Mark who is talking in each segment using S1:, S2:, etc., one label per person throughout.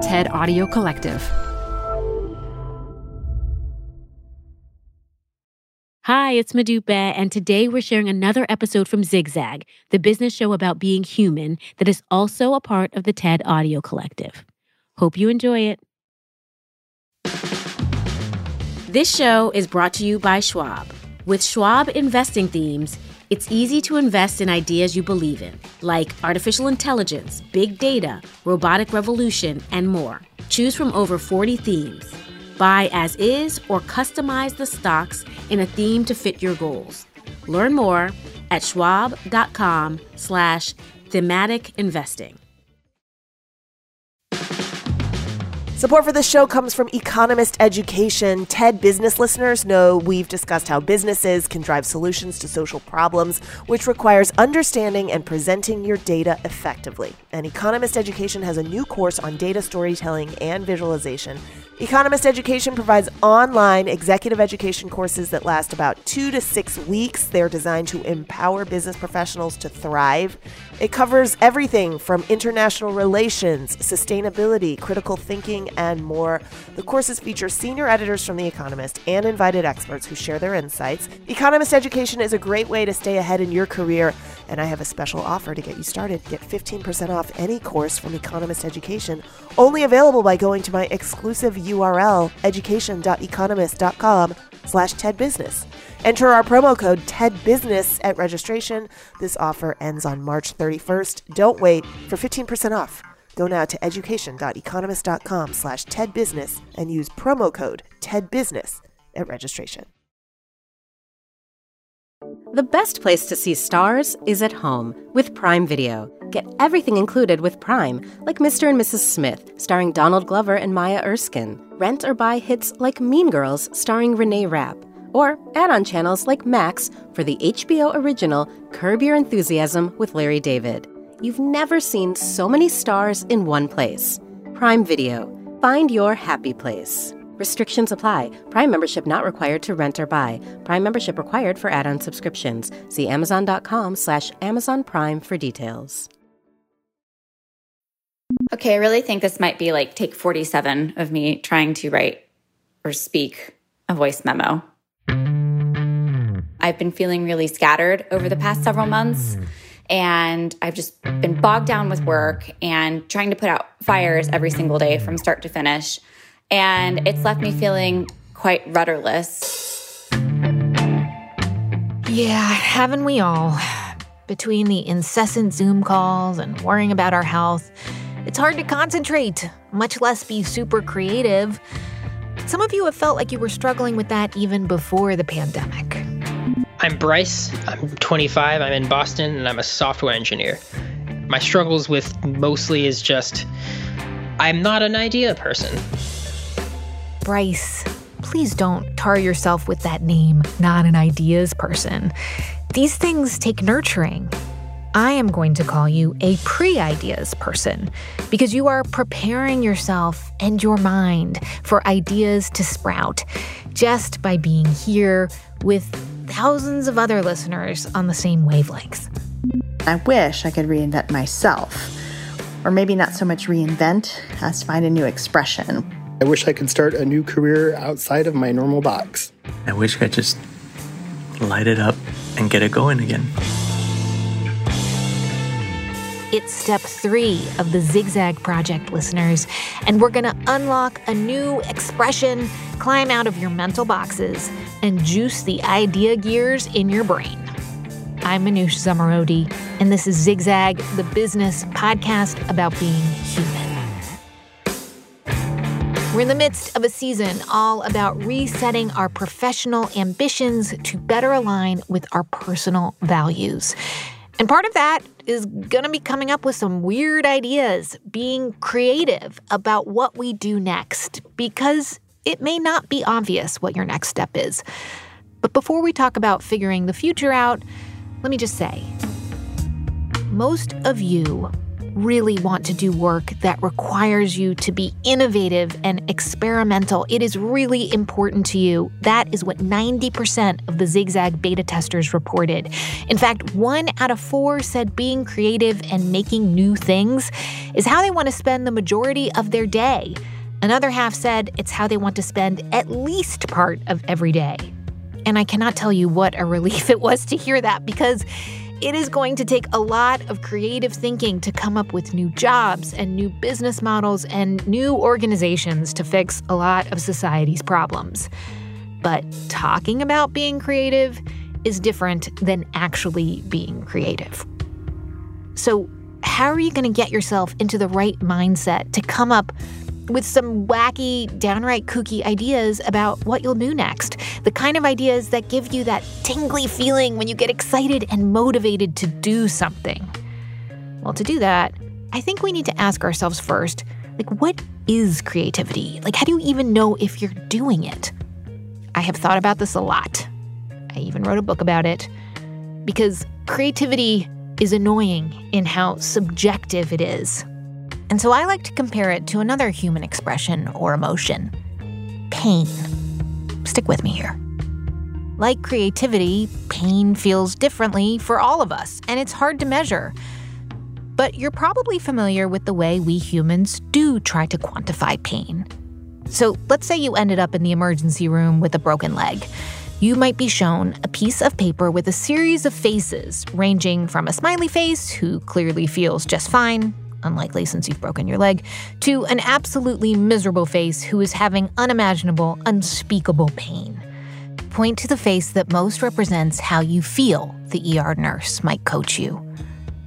S1: TED Audio Collective.
S2: Hi, it's Modupe, and today we're sharing another episode from Zigzag, the business show about being human that is also a part of the TED Audio Collective. Hope you enjoy it. This show is brought to you by Schwab. With Schwab investing themes, it's easy to invest in ideas you believe in, like artificial intelligence, big data, robotic revolution, and more. Choose from over 40 themes. Buy as is or customize the stocks in a theme to fit your goals. Learn more at schwab.com slash thematic investing.
S3: Support for this show comes from Economist Education. TED business listeners know we've discussed how businesses can drive solutions to social problems, which requires understanding and presenting your data effectively. And Economist Education has a new course on data storytelling and visualization. Economist Education provides online executive education courses that last about two to six weeks. They're designed to empower business professionals to thrive. It covers everything from international relations, sustainability, critical thinking, and more. The courses feature senior editors from The Economist and invited experts who share their insights. Economist Education is a great way to stay ahead in your career, and I have a special offer to get you started. Get 15% off any course from Economist Education, only available by going to my exclusive URL, education.economist.com slash tedbusiness. Enter our promo code TEDBUSINESS at registration. This offer ends on March 31st. Don't wait for 15% off. Go now to education.economist.com slash tedbusiness and use promo code TEDBUSINESS at registration.
S4: The best place to see stars is at home with Prime Video. Get everything included with Prime, like Mr. and Mrs. Smith, starring Donald Glover and Maya Erskine. Rent or buy hits like Mean Girls, starring Renee Rapp. Or add on channels like Max for the HBO original Curb Your Enthusiasm with Larry David. You've never seen so many stars in one place. Prime Video. Find your happy place. Restrictions apply. Prime membership not required to rent or buy. Prime membership required for add-on subscriptions. See Amazon.com slash Amazon Prime for details.
S5: Okay, I really think this might be like take 47 of me trying to write or speak a voice memo. I've been feeling really scattered over the past several months. And I've just been bogged down with work and trying to put out fires every single day from start to finish. And it's left me feeling quite rudderless.
S6: Yeah, haven't we all? Between the incessant Zoom calls and worrying about our health, it's hard to concentrate, much less be super creative. Some of you have felt like you were struggling with that even before the pandemic.
S7: I'm Bryce. I'm 25. I'm in Boston and I'm a software engineer. My struggles with mostly is just I'm not an idea person.
S6: Bryce, please don't tar yourself with that name, not an ideas person. These things take nurturing. I am going to call you a pre ideas person because you are preparing yourself and your mind for ideas to sprout just by being here with thousands of other listeners on the same wavelengths.
S8: I wish I could reinvent myself, or maybe not so much reinvent as find a new expression.
S9: I wish I could start a new career outside of my normal box.
S10: I wish I could just light it up and get it going again.
S6: It's step three of the Zigzag Project, listeners, and we're gonna unlock a new expression, climb out of your mental boxes, and juice the idea gears in your brain. I'm Manoush Zomorodi, and this is Zigzag, the business podcast about being human. We're in the midst of a season all about resetting our professional ambitions to better align with our personal values. And part of that is going to be coming up with some weird ideas, being creative about what we do next, because it may not be obvious what your next step is. But before we talk about figuring the future out, let me just say most of you really want to do work that requires you to be innovative and experimental, it is really important to you. That is what 90% of the Zigzag beta testers reported. In fact, one out of four said being creative and making new things is how they want to spend the majority of their day. Another half said it's how they want to spend at least part of every day. And I cannot tell you what a relief it was to hear that because it is going to take a lot of creative thinking to come up with new jobs and new business models and new organizations to fix a lot of society's problems. But talking about being creative is different than actually being creative. So, how are you going to get yourself into the right mindset to come up with some wacky, downright kooky ideas about what you'll do next. The kind of ideas that give you that tingly feeling when you get excited and motivated to do something. Well, to do that, I think we need to ask ourselves first like, what is creativity? Like, how do you even know if you're doing it? I have thought about this a lot. I even wrote a book about it because creativity is annoying in how subjective it is. And so I like to compare it to another human expression or emotion pain. Stick with me here. Like creativity, pain feels differently for all of us, and it's hard to measure. But you're probably familiar with the way we humans do try to quantify pain. So let's say you ended up in the emergency room with a broken leg. You might be shown a piece of paper with a series of faces, ranging from a smiley face who clearly feels just fine unlikely since you've broken your leg, to an absolutely miserable face who is having unimaginable, unspeakable pain. Point to the face that most represents how you feel, the ER nurse might coach you.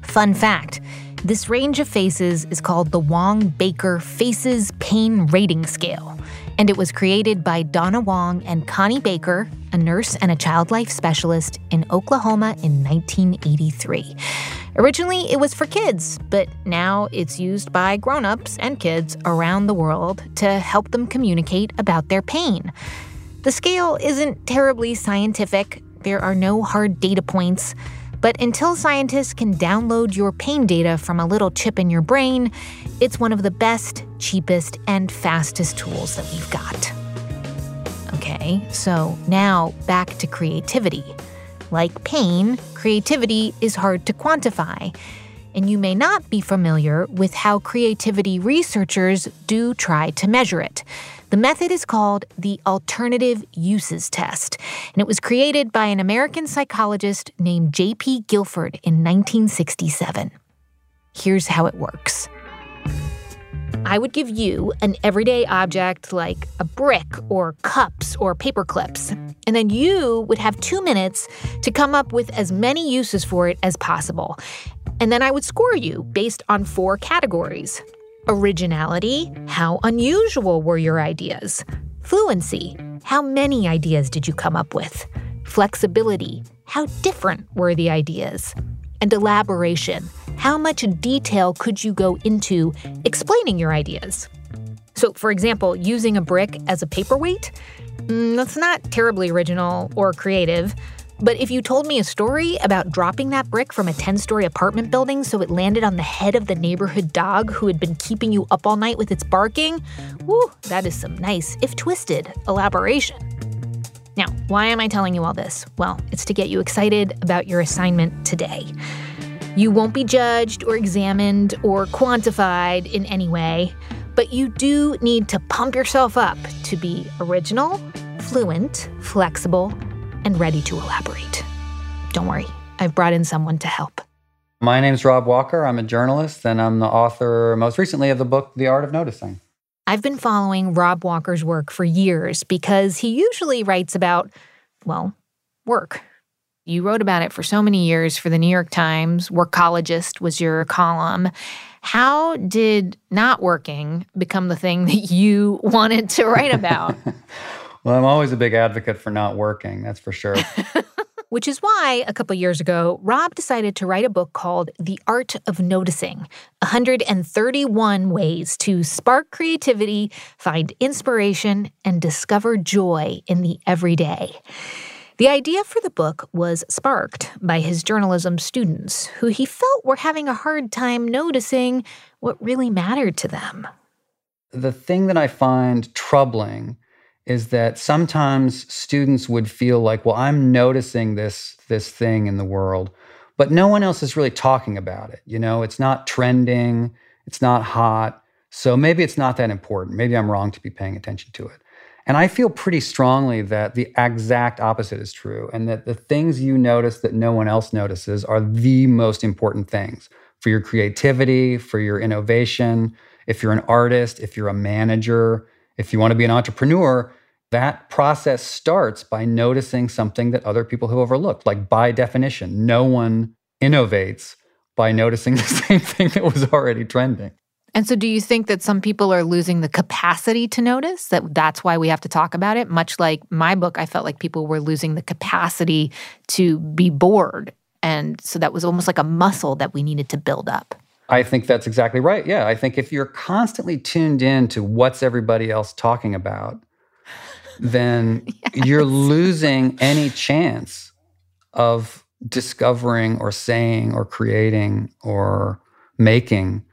S6: Fun fact this range of faces is called the Wong Baker Faces Pain Rating Scale, and it was created by Donna Wong and Connie Baker, a nurse and a child life specialist in Oklahoma in 1983. Originally, it was for kids, but now it's used by grown-ups and kids around the world to help them communicate about their pain. The scale isn't terribly scientific. There are no hard data points. But until scientists can download your pain data from a little chip in your brain, it's one of the best, cheapest, and fastest tools that we've got. Okay, so now back to creativity. Like pain, creativity is hard to quantify. And you may not be familiar with how creativity researchers do try to measure it. The method is called the Alternative Uses Test, and it was created by an American psychologist named J.P. Guilford in 1967. Here's how it works. I would give you an everyday object like a brick or cups or paper clips, and then you would have two minutes to come up with as many uses for it as possible. And then I would score you based on four categories originality, how unusual were your ideas? Fluency, how many ideas did you come up with? Flexibility, how different were the ideas? And elaboration, how much detail could you go into explaining your ideas? So, for example, using a brick as a paperweight, mm, that's not terribly original or creative. But if you told me a story about dropping that brick from a 10 story apartment building so it landed on the head of the neighborhood dog who had been keeping you up all night with its barking, whoo, that is some nice, if twisted, elaboration. Now, why am I telling you all this? Well, it's to get you excited about your assignment today. You won't be judged or examined or quantified in any way, but you do need to pump yourself up to be original, fluent, flexible, and ready to elaborate. Don't worry, I've brought in someone to help.
S1: My name's Rob Walker. I'm a journalist and I'm the author, most recently, of the book, The Art of Noticing.
S6: I've been following Rob Walker's work for years because he usually writes about, well, work you wrote about it for so many years for the New York Times. Workologist was your column. How did not working become the thing that you wanted to write about?
S1: well, I'm always a big advocate for not working, that's for sure.
S6: Which is why a couple years ago, Rob decided to write a book called The Art of Noticing 131 Ways to Spark Creativity, Find Inspiration, and Discover Joy in the Everyday. The idea for the book was sparked by his journalism students, who he felt were having a hard time noticing what really mattered to them.
S1: The thing that I find troubling is that sometimes students would feel like, well, I'm noticing this this thing in the world, but no one else is really talking about it. You know, it's not trending, it's not hot. So maybe it's not that important. Maybe I'm wrong to be paying attention to it. And I feel pretty strongly that the exact opposite is true, and that the things you notice that no one else notices are the most important things for your creativity, for your innovation. If you're an artist, if you're a manager, if you want to be an entrepreneur, that process starts by noticing something that other people have overlooked. Like, by definition, no one innovates by noticing the same thing that was already trending.
S6: And so, do you think that some people are losing the capacity to notice that that's why we have to talk about it? Much like my book, I felt like people were losing the capacity to be bored. And so, that was almost like a muscle that we needed to build up.
S1: I think that's exactly right. Yeah. I think if you're constantly tuned in to what's everybody else talking about, then yes. you're losing any chance of discovering or saying or creating or making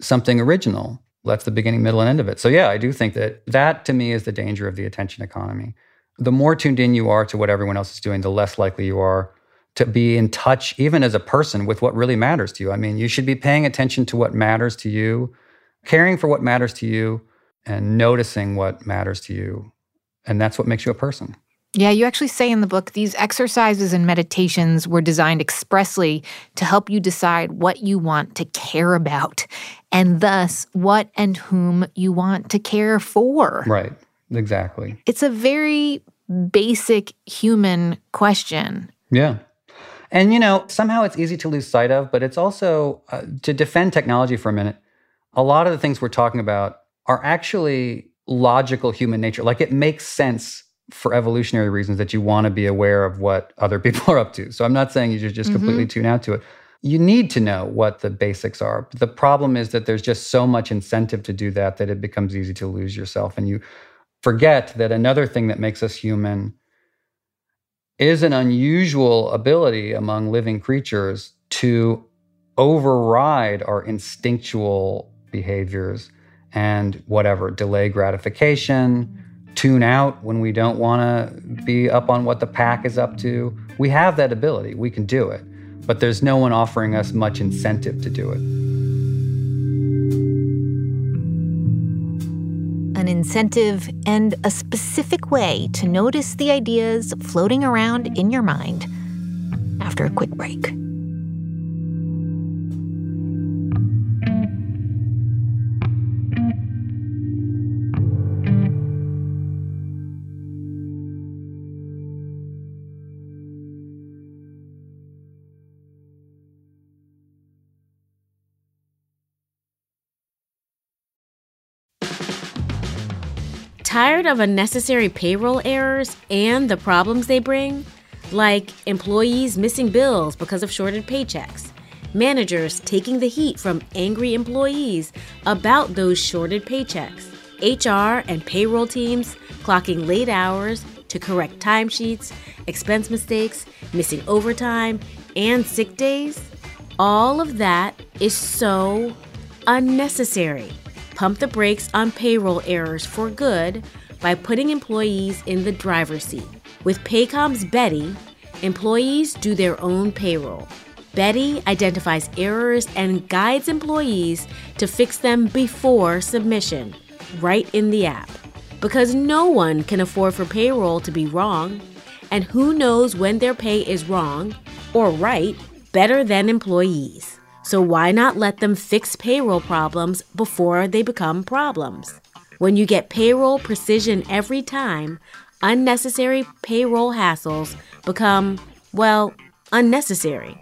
S1: something original. That's the beginning, middle, and end of it. So, yeah, I do think that that to me is the danger of the attention economy. The more tuned in you are to what everyone else is doing, the less likely you are to be in touch, even as a person, with what really matters to you. I mean, you should be paying attention to what matters to you, caring for what matters to you, and noticing what matters to you. And that's what makes you a person.
S6: Yeah, you actually say in the book these exercises and meditations were designed expressly to help you decide what you want to care about and thus what and whom you want to care for.
S1: Right, exactly.
S6: It's a very basic human question.
S1: Yeah. And, you know, somehow it's easy to lose sight of, but it's also uh, to defend technology for a minute. A lot of the things we're talking about are actually logical human nature. Like it makes sense for evolutionary reasons that you want to be aware of what other people are up to. So I'm not saying you should just mm-hmm. completely tune out to it. You need to know what the basics are. But the problem is that there's just so much incentive to do that that it becomes easy to lose yourself. And you forget that another thing that makes us human is an unusual ability among living creatures to override our instinctual behaviors and whatever, delay gratification tune out when we don't want to be up on what the pack is up to. We have that ability, we can do it, but there's no one offering us much incentive to do it.
S6: Incentive and a specific way to notice the ideas floating around in your mind after a quick break.
S2: Tired of unnecessary payroll errors and the problems they bring? Like employees missing bills because of shorted paychecks, managers taking the heat from angry employees about those shorted paychecks, HR and payroll teams clocking late hours to correct timesheets, expense mistakes, missing overtime, and sick days? All of that is so unnecessary pump the brakes on payroll errors for good by putting employees in the driver's seat. With Paycom's Beti, employees do their own payroll. Beti identifies errors and guides employees to fix them before submission, right in the app. Because no one can afford for payroll to be wrong, and who knows when their pay is wrong or right better than employees. So why not let them fix payroll problems before they become problems? When you get payroll precision every time, unnecessary payroll hassles become, well, unnecessary.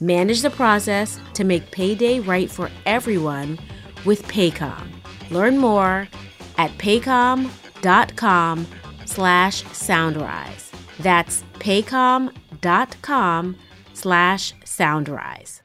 S2: Manage the process to make payday right for everyone with Paycom. Learn more at paycom.com slash soundrise. That's paycom.com slash soundrise.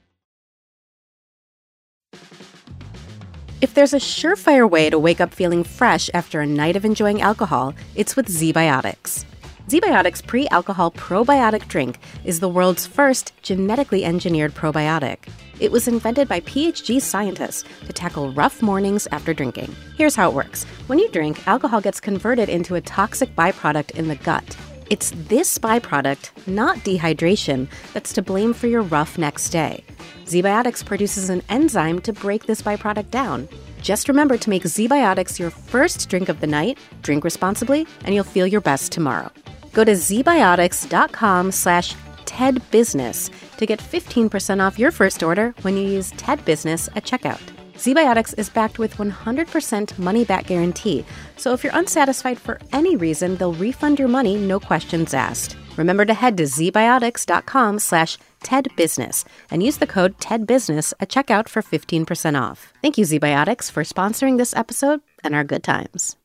S4: If there's a surefire way to wake up feeling fresh after a night of enjoying alcohol, it's with ZBiotics. ZBiotics pre alcohol probiotic drink is the world's first genetically engineered probiotic. It was invented by PhD scientists to tackle rough mornings after drinking. Here's how it works when you drink, alcohol gets converted into a toxic byproduct in the gut. It's this byproduct, not dehydration, that's to blame for your rough next day. ZBiotics produces an enzyme to break this byproduct down. Just remember to make ZBiotics your first drink of the night, drink responsibly, and you'll feel your best tomorrow. Go to zbiotics.com slash TEDBusiness to get 15% off your first order when you use TEDBusiness at checkout. ZBiotics is backed with 100% money back guarantee, so if you're unsatisfied for any reason, they'll refund your money, no questions asked. Remember to head to zbiotics.com slash TEDBusiness and use the code TEDBusiness at checkout for 15% off. Thank you, ZBiotics, for sponsoring this episode and our good times.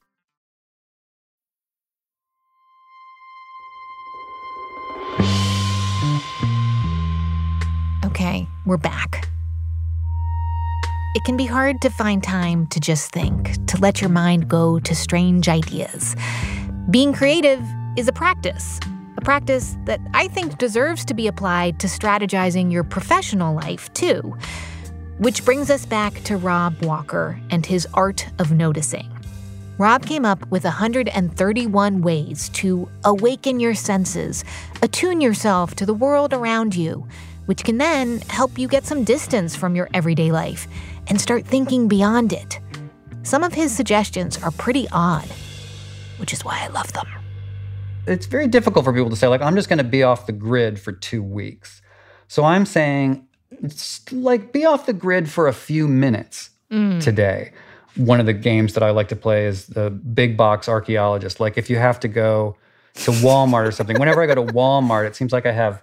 S6: Okay, we're back. It can be hard to find time to just think, to let your mind go to strange ideas. Being creative is a practice, a practice that I think deserves to be applied to strategizing your professional life, too. Which brings us back to Rob Walker and his art of noticing. Rob came up with 131 ways to awaken your senses, attune yourself to the world around you, which can then help you get some distance from your everyday life and start thinking beyond it. Some of his suggestions are pretty odd, which is why I love them.
S1: It's very difficult for people to say, like, I'm just going to be off the grid for two weeks. So I'm saying, like, be off the grid for a few minutes
S6: Mm.
S1: today. One of the games that I like to play is the big box archaeologist. Like, if you have to go to Walmart or something, whenever I go to Walmart, it seems like I have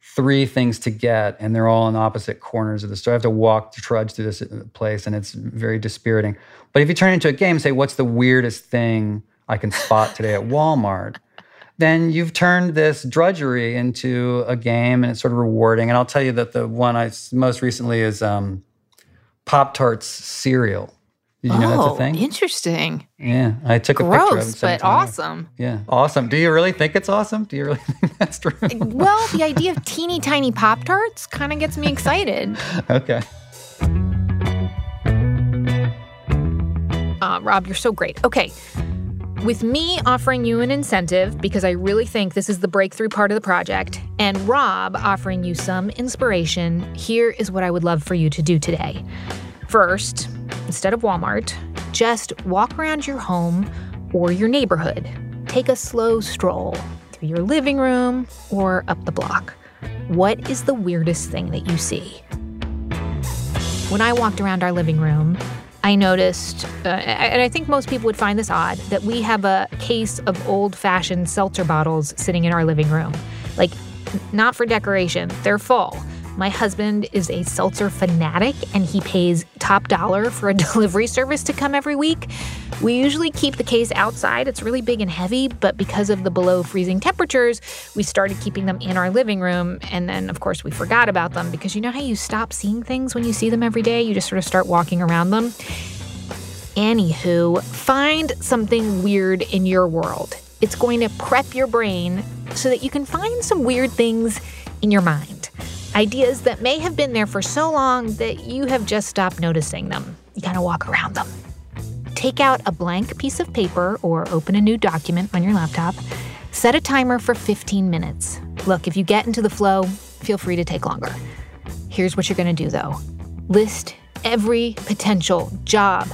S1: three things to get and they're all in opposite corners of the store. I have to walk to trudge through this uh, place and it's very dispiriting. But if you turn it into a game, say, what's the weirdest thing I can spot today at Walmart? Then you've turned this drudgery into a game and it's sort of rewarding. And I'll tell you that the one I most recently is um, Pop Tarts cereal. Did you know that's a
S6: Oh,
S1: thing?
S6: interesting.
S1: Yeah, I took a picture of it.
S6: Gross,
S1: and sent it
S6: but
S1: to my wife.
S6: awesome.
S1: Yeah, awesome. Do you really think it's awesome? Do you really think that's true?
S6: Well, the idea of teeny tiny Pop Tarts kind of gets me excited.
S1: okay.
S6: Uh, Rob, you're so great. Okay. With me offering you an incentive because I really think this is the breakthrough part of the project, and Rob offering you some inspiration, here is what I would love for you to do today. First, instead of Walmart, just walk around your home or your neighborhood. Take a slow stroll through your living room or up the block. What is the weirdest thing that you see? When I walked around our living room, I noticed, uh, and I think most people would find this odd, that we have a case of old fashioned seltzer bottles sitting in our living room. Like, not for decoration, they're full. My husband is a seltzer fanatic and he pays top dollar for a delivery service to come every week. We usually keep the case outside. It's really big and heavy, but because of the below freezing temperatures, we started keeping them in our living room. And then, of course, we forgot about them because you know how you stop seeing things when you see them every day? You just sort of start walking around them. Anywho, find something weird in your world. It's going to prep your brain so that you can find some weird things in your mind. Ideas that may have been there for so long that you have just stopped noticing them. You gotta walk around them. Take out a blank piece of paper or open a new document on your laptop. Set a timer for 15 minutes. Look, if you get into the flow, feel free to take longer. Here's what you're gonna do though list every potential job,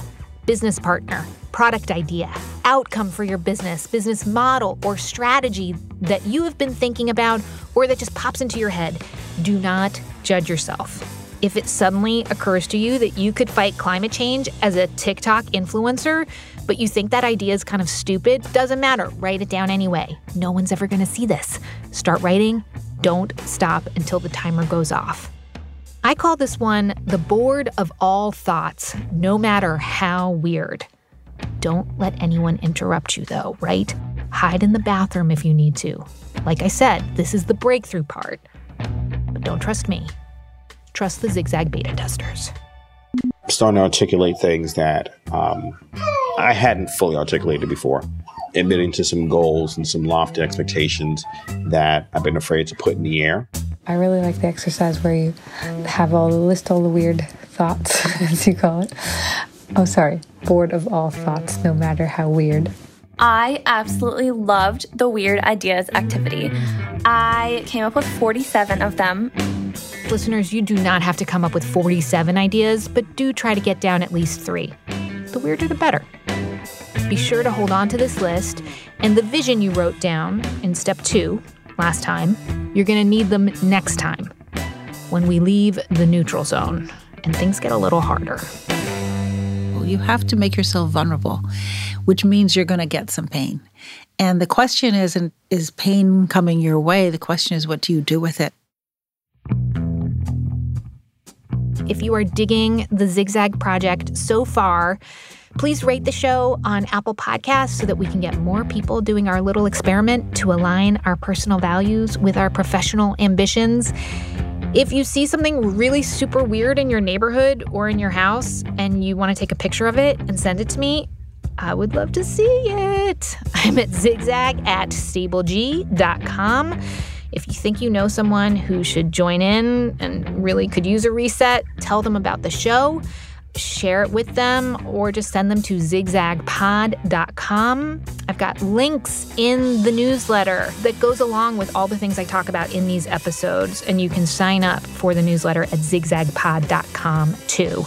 S6: business partner, product idea, outcome for your business, business model, or strategy that you have been thinking about or that just pops into your head. Do not judge yourself. If it suddenly occurs to you that you could fight climate change as a TikTok influencer, but you think that idea is kind of stupid, doesn't matter. Write it down anyway. No one's ever going to see this. Start writing. Don't stop until the timer goes off. I call this one the board of all thoughts, no matter how weird. Don't let anyone interrupt you, though, right? Hide in the bathroom if you need to. Like I said, this is the breakthrough part. But don't trust me. Trust the zigzag beta testers.
S11: I'm starting to articulate things that um, I hadn't fully articulated before. admitting to some goals and some lofty expectations that I've been afraid to put in the air.
S12: I really like the exercise where you have all the list all the weird thoughts, as you call it. Oh, sorry, board of all thoughts, no matter how weird.
S13: I absolutely loved the weird ideas activity. I came up with 47 of them.
S6: Listeners, you do not have to come up with 47 ideas, but do try to get down at least three. The weirder, the better. Be sure to hold on to this list and the vision you wrote down in step two last time. You're going to need them next time when we leave the neutral zone and things get a little harder.
S14: Well, you have to make yourself vulnerable, which means you're going to get some pain. And the question isn't, is pain coming your way? The question is, what do you do with it?
S6: If you are digging the Zigzag Project so far, please rate the show on Apple Podcasts so that we can get more people doing our little experiment to align our personal values with our professional ambitions. If you see something really super weird in your neighborhood or in your house and you want to take a picture of it and send it to me, I would love to see it. I'm at zigzag at stableg.com. If you think you know someone who should join in and really could use a reset, tell them about the show, share it with them, or just send them to zigzagpod.com. I've got links in the newsletter that goes along with all the things I talk about in these episodes, and you can sign up for the newsletter at zigzagpod.com too.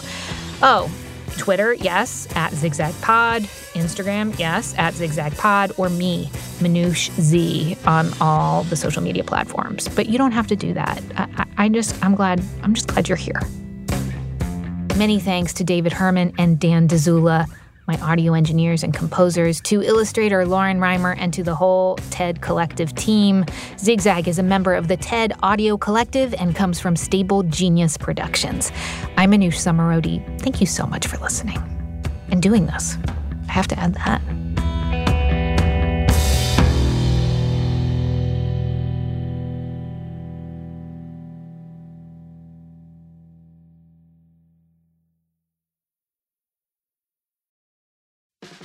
S6: Oh, Twitter, yes, at ZigzagPod. Instagram, yes, at ZigzagPod. Or me, Manoush Z, on all the social media platforms. But you don't have to do that. I, I, I just, I'm glad, I'm just glad you're here. Many thanks to David Herman and Dan Dzula, my audio engineers and composers, to illustrator Lauren Reimer, and to the whole TED Collective team. Zigzag is a member of the TED Audio Collective and comes from Stable Genius Productions. I'm Manoush Zomorodi. Thank you so much for listening and doing this. I have to add that.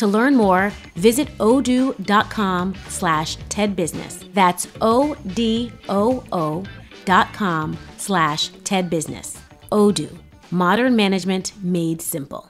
S2: To learn more, visit odoo.com slash tedbusiness. That's O-D-O-O dot com slash tedbusiness. Odoo, modern management made simple.